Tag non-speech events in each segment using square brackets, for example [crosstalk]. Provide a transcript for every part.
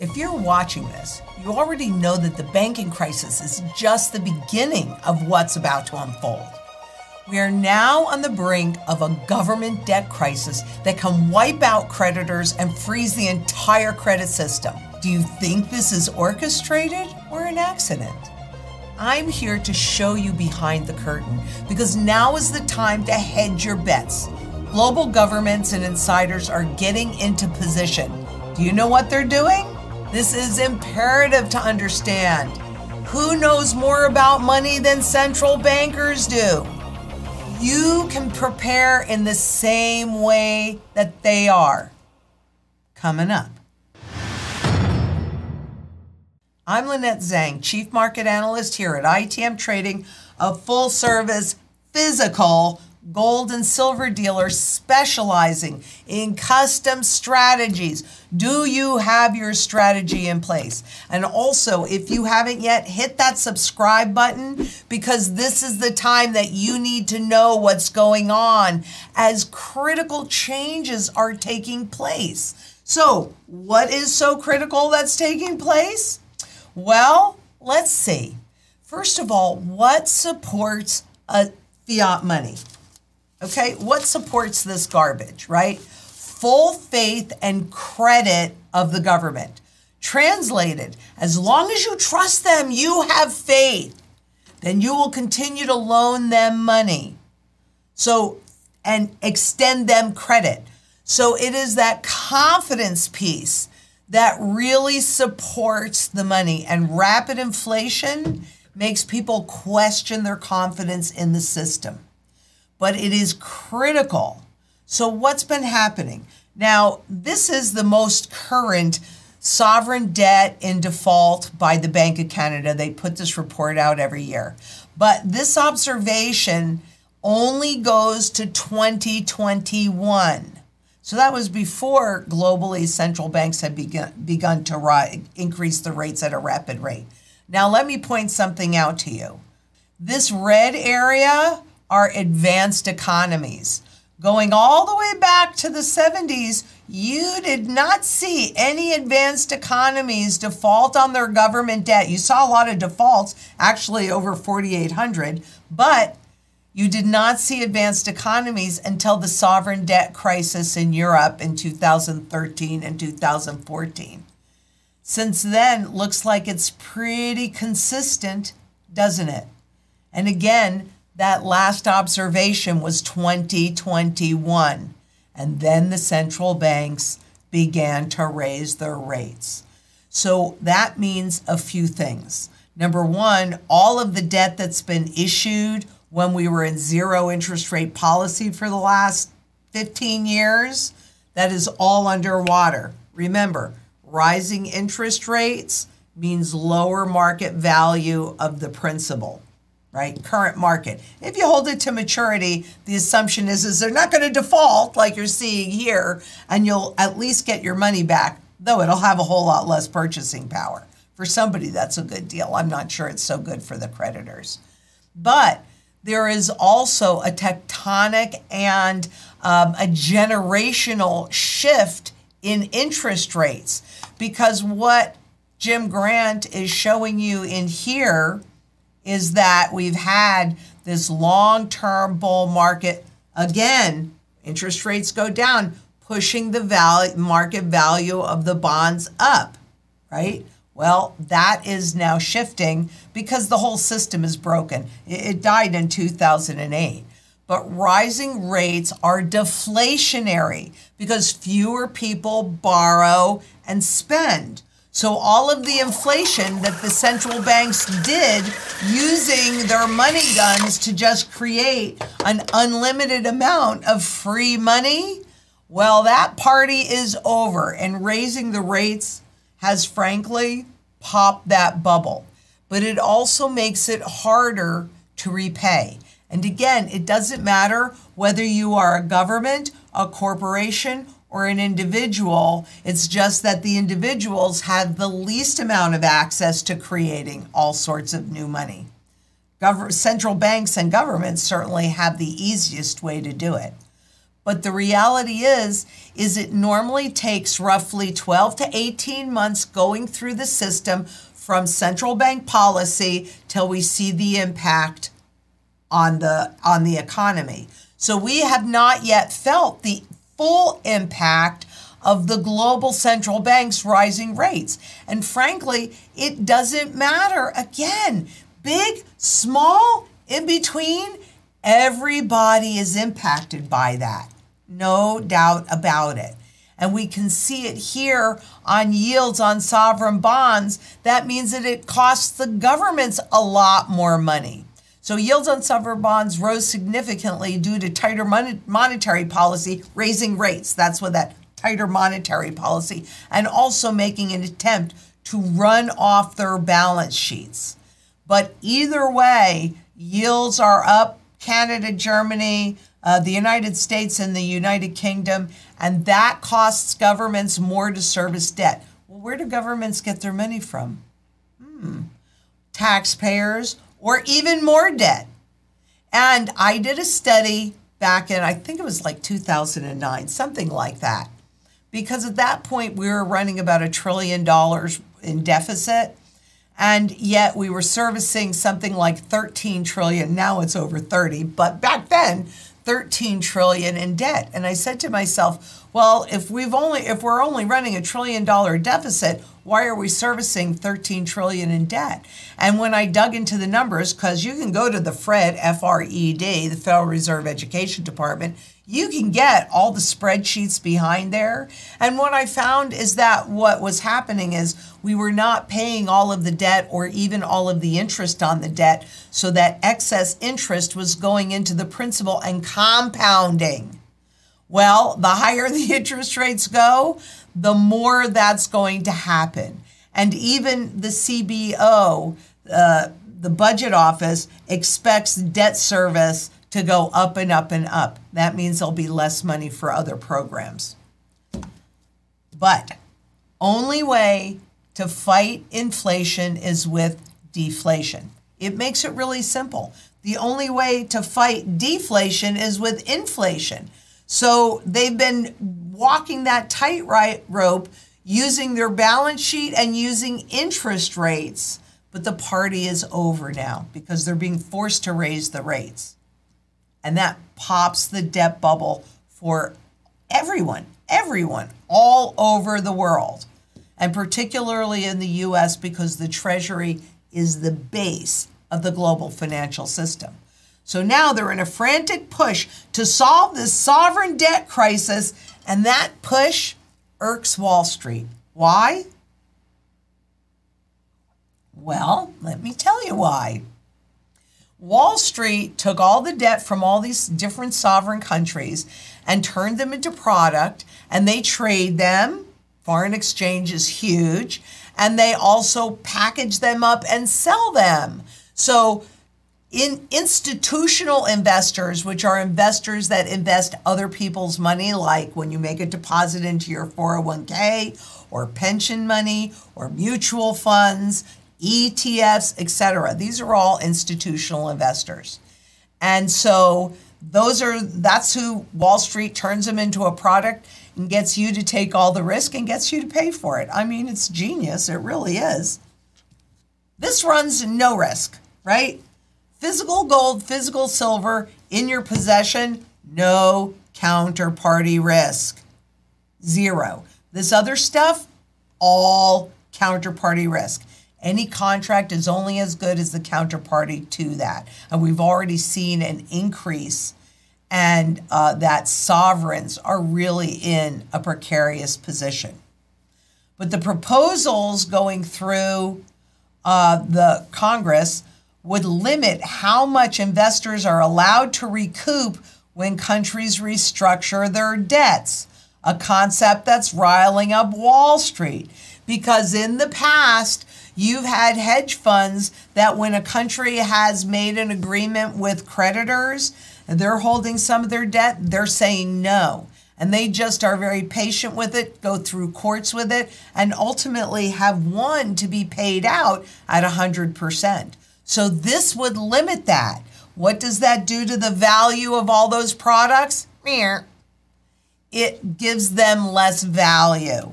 If you're watching this, you already know that the banking crisis is just the beginning of what's about to unfold. We are now on the brink of a government debt crisis that can wipe out creditors and freeze the entire credit system. Do you think this is orchestrated or an accident? I'm here to show you behind the curtain because now is the time to hedge your bets. Global governments and insiders are getting into position. Do you know what they're doing? This is imperative to understand. Who knows more about money than central bankers do? you can prepare in the same way that they are. Coming up. I'm Lynette Zang, Chief Market Analyst here at ITM Trading, a full service physical gold and silver dealer specializing in custom strategies. Do you have your strategy in place? And also, if you haven't yet, hit that subscribe button because this is the time that you need to know what's going on as critical changes are taking place. So, what is so critical that's taking place? Well, let's see. First of all, what supports a fiat money? Okay, what supports this garbage, right? Full faith and credit of the government. Translated, as long as you trust them, you have faith, then you will continue to loan them money. So, and extend them credit. So it is that confidence piece that really supports the money. And rapid inflation makes people question their confidence in the system but it is critical. So, what's been happening? Now, this is the most current sovereign debt in default by the Bank of Canada. They put this report out every year. But this observation only goes to 2021. So that was before globally central banks had begun, begun to rise, increase the rates at a rapid rate. Now, let me point something out to you. This red area are advanced economies. Going all the way back to the 70s, you did not see any advanced economies default on their government debt. You saw a lot of defaults, actually over 4,800, but you did not see advanced economies until the sovereign debt crisis in Europe in 2013 and 2014. Since then, looks like it's pretty consistent, doesn't it? And again, that last observation was 2021. And then the central banks began to raise their rates. So that means a few things. Number one, all of the debt that's been issued when we were in zero interest rate policy for the last 15 years, that is all underwater. Remember, rising interest rates means lower market value of the principal right? Current market. If you hold it to maturity, the assumption is is they're not going to default like you're seeing here, and you'll at least get your money back, though it'll have a whole lot less purchasing power. For somebody, that's a good deal. I'm not sure it's so good for the creditors. But there is also a tectonic and um, a generational shift in interest rates because what Jim Grant is showing you in here is that we've had this long term bull market. Again, interest rates go down, pushing the value, market value of the bonds up, right? Well, that is now shifting because the whole system is broken. It died in 2008. But rising rates are deflationary because fewer people borrow and spend. So, all of the inflation that the central banks did using their money guns to just create an unlimited amount of free money, well, that party is over. And raising the rates has frankly popped that bubble. But it also makes it harder to repay. And again, it doesn't matter whether you are a government, a corporation, or an individual. It's just that the individuals have the least amount of access to creating all sorts of new money. Gover- central banks and governments certainly have the easiest way to do it. But the reality is, is it normally takes roughly 12 to 18 months going through the system from central bank policy till we see the impact on the on the economy. So we have not yet felt the full impact of the global central banks rising rates. And frankly, it doesn't matter. Again, big, small, in between, everybody is impacted by that. No doubt about it. And we can see it here on yields on sovereign bonds. That means that it costs the governments a lot more money. So yields on sovereign bonds rose significantly due to tighter mon- monetary policy, raising rates. That's what that tighter monetary policy, and also making an attempt to run off their balance sheets. But either way, yields are up. Canada, Germany, uh, the United States, and the United Kingdom, and that costs governments more to service debt. Well, where do governments get their money from? Hmm. Taxpayers or even more debt. And I did a study back in, I think it was like 2009, something like that. Because at that point, we were running about a trillion dollars in deficit. And yet we were servicing something like 13 trillion. Now it's over 30. But back then, 13 trillion in debt. And I said to myself, well, if we've only if we're only running a trillion dollar deficit, why are we servicing 13 trillion in debt? And when I dug into the numbers cuz you can go to the FRED, F R E D, the Federal Reserve Education Department, you can get all the spreadsheets behind there. And what I found is that what was happening is we were not paying all of the debt or even all of the interest on the debt, so that excess interest was going into the principal and compounding. Well, the higher [laughs] the interest rates go, the more that's going to happen. And even the CBO, uh, the budget office, expects debt service to go up and up and up. That means there'll be less money for other programs. But only way to fight inflation is with deflation. It makes it really simple. The only way to fight deflation is with inflation. So they've been walking that tightrope using their balance sheet and using interest rates. But the party is over now because they're being forced to raise the rates. And that pops the debt bubble for everyone, everyone all over the world, and particularly in the US because the Treasury is the base of the global financial system. So now they're in a frantic push to solve this sovereign debt crisis, and that push irks Wall Street. Why? Well, let me tell you why. Wall Street took all the debt from all these different sovereign countries and turned them into product, and they trade them. Foreign exchange is huge. And they also package them up and sell them. So, in institutional investors, which are investors that invest other people's money, like when you make a deposit into your 401k or pension money or mutual funds, ETFs, etc. These are all institutional investors. And so those are that's who Wall Street turns them into a product and gets you to take all the risk and gets you to pay for it. I mean, it's genius. It really is. This runs no risk, right? Physical gold, physical silver in your possession, no counterparty risk. Zero. This other stuff, all counterparty risk. Any contract is only as good as the counterparty to that. And we've already seen an increase, and uh, that sovereigns are really in a precarious position. But the proposals going through uh, the Congress would limit how much investors are allowed to recoup when countries restructure their debts, a concept that's riling up Wall Street. Because in the past, You've had hedge funds that when a country has made an agreement with creditors they're holding some of their debt, they're saying no. And they just are very patient with it, go through courts with it, and ultimately have won to be paid out at 100%. So this would limit that. What does that do to the value of all those products? it gives them less value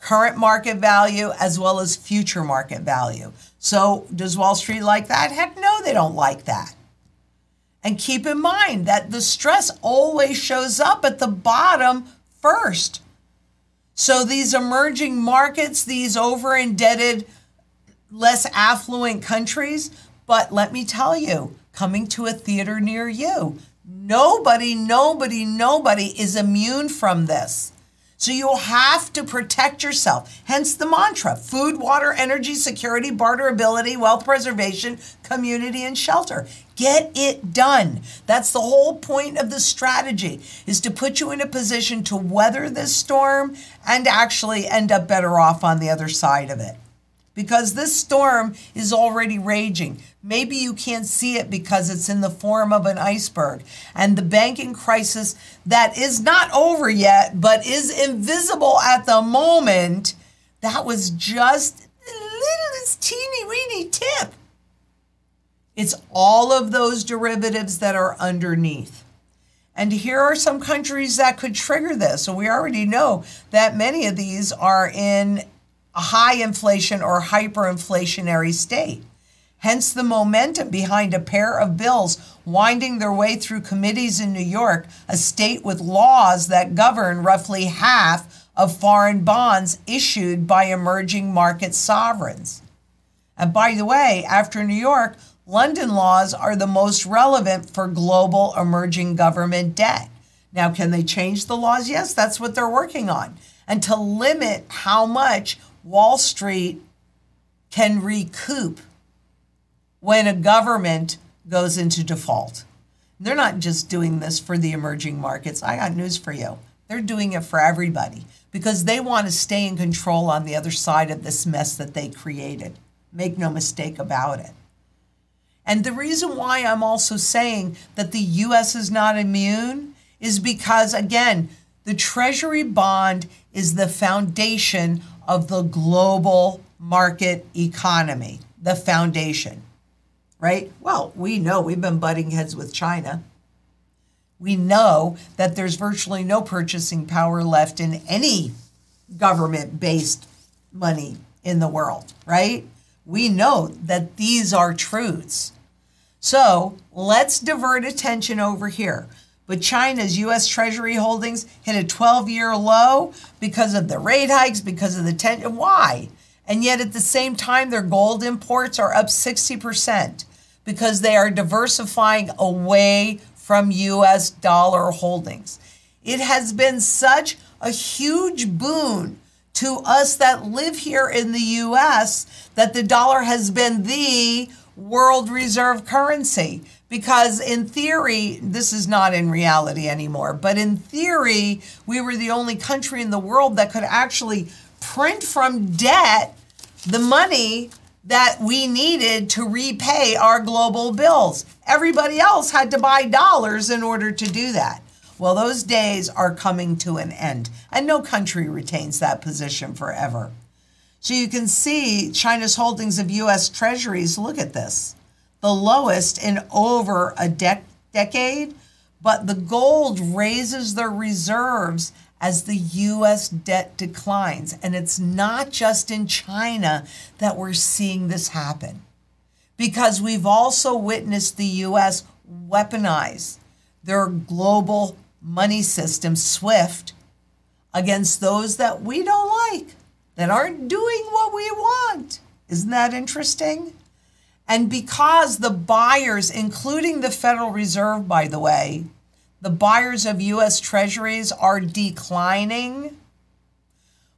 current market value as well as future market value. So, does Wall Street like that? Heck no, they don't like that. And keep in mind that the stress always shows up at the bottom first. So, these emerging markets, these over indebted, less affluent countries, but let me tell you, coming to a theater near you, nobody, nobody, nobody is immune from this. So you have to protect yourself. Hence the mantra food, water, energy, security, barterability, wealth preservation, community, and shelter. Get it done. That's the whole point of the strategy is to put you in a position to weather this storm and actually end up better off on the other side of it because this storm is already raging. Maybe you can't see it because it's in the form of an iceberg. And the banking crisis that is not over yet, but is invisible at the moment, that was just the littlest teeny weeny tip. It's all of those derivatives that are underneath. And here are some countries that could trigger this. So we already know that many of these are in a high inflation or hyperinflationary state. Hence the momentum behind a pair of bills winding their way through committees in New York, a state with laws that govern roughly half of foreign bonds issued by emerging market sovereigns. And by the way, after New York, London laws are the most relevant for global emerging government debt. Now, can they change the laws? Yes, that's what they're working on. And to limit how much Wall Street can recoup when a government goes into default. They're not just doing this for the emerging markets. I got news for you. They're doing it for everybody because they want to stay in control on the other side of this mess that they created. Make no mistake about it. And the reason why I'm also saying that the US is not immune is because, again, the Treasury bond is the foundation of the global market economy, the foundation, right? Well, we know we've been butting heads with China. We know that there's virtually no purchasing power left in any government based money in the world, right? We know that these are truths. So let's divert attention over here. But China's US Treasury holdings hit a 12 year low because of the rate hikes, because of the tension. Why? And yet at the same time, their gold imports are up 60% because they are diversifying away from US dollar holdings. It has been such a huge boon to us that live here in the US that the dollar has been the world reserve currency because in theory this is not in reality anymore but in theory we were the only country in the world that could actually print from debt the money that we needed to repay our global bills. Everybody else had to buy dollars in order to do that. Well those days are coming to an end and no country retains that position forever. So you can see China's holdings of US treasuries. Look at this the lowest in over a dec- decade, but the gold raises their reserves as the US debt declines. And it's not just in China that we're seeing this happen, because we've also witnessed the US weaponize their global money system, SWIFT, against those that we don't like that aren't doing what we want. Isn't that interesting? And because the buyers, including the Federal Reserve, by the way, the buyers of US Treasuries are declining,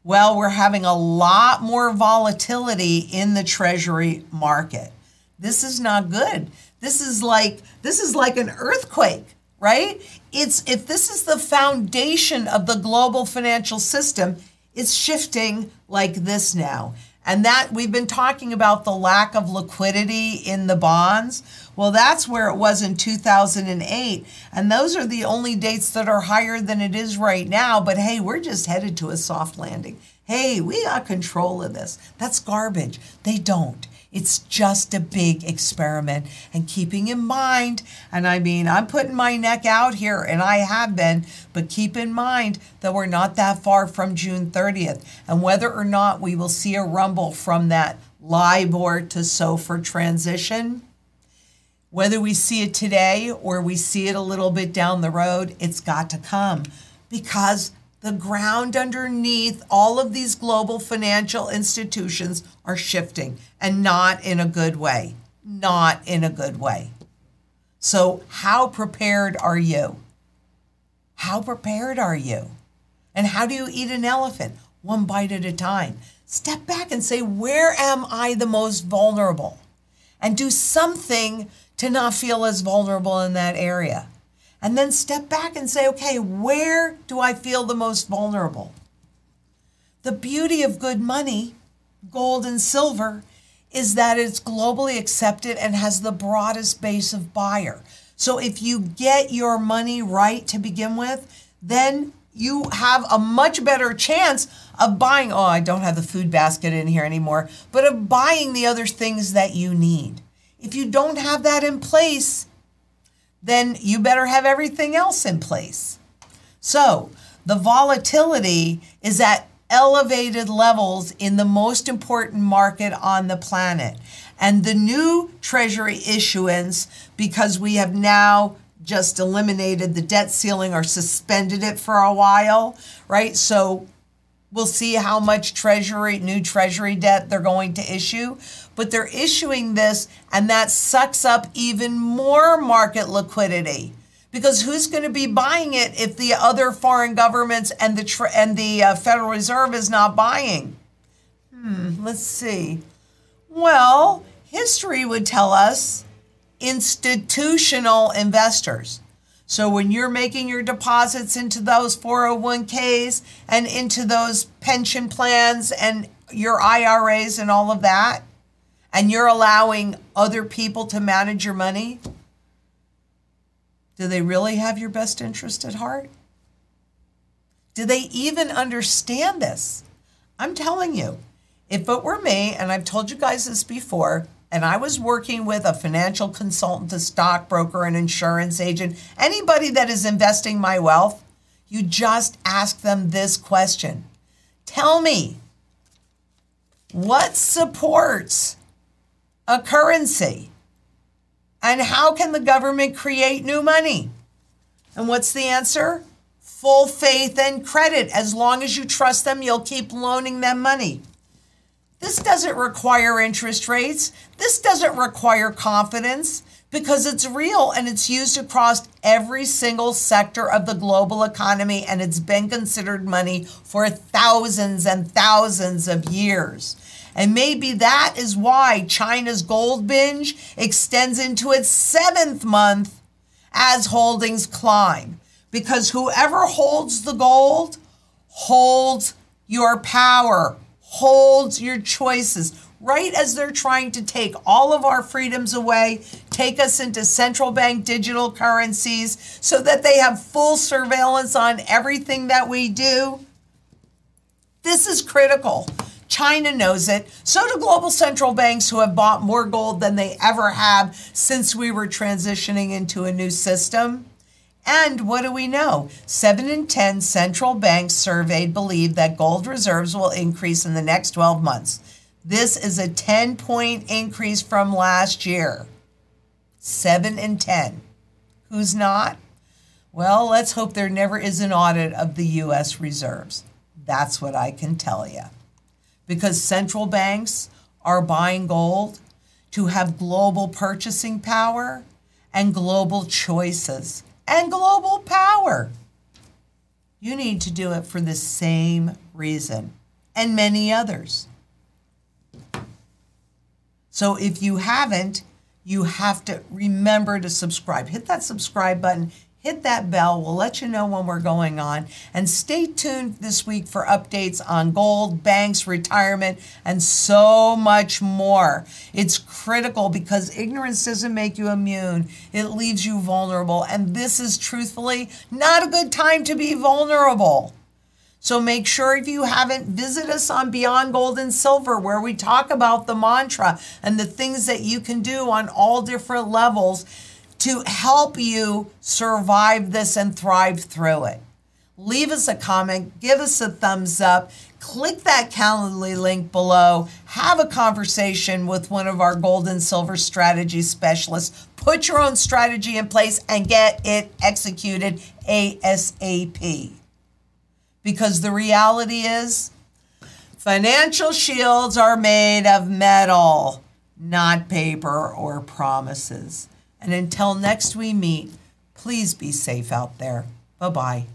well, we're having a lot more volatility in the Treasury market. This is not good. This is like this is like an earthquake, right? It's if this is the foundation of the global financial system, it's shifting like this now. And that we've been talking about the lack of liquidity in the bonds. Well, that's where it was in 2008. And those are the only dates that are higher than it is right now. But hey, we're just headed to a soft landing. Hey, we got control of this. That's garbage. They don't. It's just a big experiment. And keeping in mind, and I mean, I'm putting my neck out here, and I have been, but keep in mind that we're not that far from June 30th. And whether or not we will see a rumble from that LIBOR to SOFR transition, whether we see it today or we see it a little bit down the road, it's got to come because the ground underneath all of these global financial institutions are shifting and not in a good way. Not in a good way. So, how prepared are you? How prepared are you? And how do you eat an elephant? One bite at a time. Step back and say, where am I the most vulnerable? And do something to not feel as vulnerable in that area and then step back and say, okay, where do I feel the most vulnerable? The beauty of good money, gold and silver, is that it's globally accepted and has the broadest base of buyer. So if you get your money right to begin with, then you have a much better chance of buying. Oh, I don't have the food basket in here anymore, but of buying the other things that you need. If you don't have that in place, then you better have everything else in place. So the volatility is at elevated levels in the most important market on the planet. And the new Treasury issuance, because we have now just eliminated the debt ceiling or suspended it for a while, right? So we'll see how much treasury new treasury debt they're going to issue but they're issuing this and that sucks up even more market liquidity because who's going to be buying it if the other foreign governments and the and the uh, Federal Reserve is not buying? Hmm, let's see. Well, history would tell us institutional investors. So when you're making your deposits into those 401ks and into those pension plans and your IRAs and all of that, and you're allowing other people to manage your money, do they really have your best interest at heart? Do they even understand this? I'm telling you, if it were me, and I've told you guys this before, and I was working with a financial consultant, a stockbroker, an insurance agent, anybody that is investing my wealth, you just ask them this question Tell me, what supports a currency? And how can the government create new money? And what's the answer? Full faith and credit. As long as you trust them, you'll keep loaning them money. This doesn't require interest rates. This doesn't require confidence because it's real and it's used across every single sector of the global economy and it's been considered money for thousands and thousands of years. And maybe that is why China's gold binge extends into its seventh month as holdings climb. Because whoever holds the gold holds your power, holds your choices. Right as they're trying to take all of our freedoms away, take us into central bank digital currencies so that they have full surveillance on everything that we do. This is critical. China knows it. So do global central banks who have bought more gold than they ever have since we were transitioning into a new system. And what do we know? Seven in 10 central banks surveyed believe that gold reserves will increase in the next 12 months. This is a 10 point increase from last year. Seven in 10. Who's not? Well, let's hope there never is an audit of the U.S. reserves. That's what I can tell you because central banks are buying gold to have global purchasing power and global choices and global power. You need to do it for the same reason and many others. So if you haven't, you have to remember to subscribe. Hit that subscribe button hit that bell. We'll let you know when we're going on. And stay tuned this week for updates on gold, banks, retirement, and so much more. It's critical because ignorance doesn't make you immune, it leaves you vulnerable. And this is truthfully not a good time to be vulnerable. So make sure if you haven't, visit us on Beyond Gold and Silver, where we talk about the mantra and the things that you can do on all different levels to help you survive this and thrive through it. Leave us a comment, give us a thumbs up, click that Calendly link below, have a conversation with one of our gold and silver strategy specialists, put your own strategy in place, and get it executed ASAP. Because the reality is, financial shields are made of metal, not paper or promises. And until next we meet, please be safe out there. Bye bye.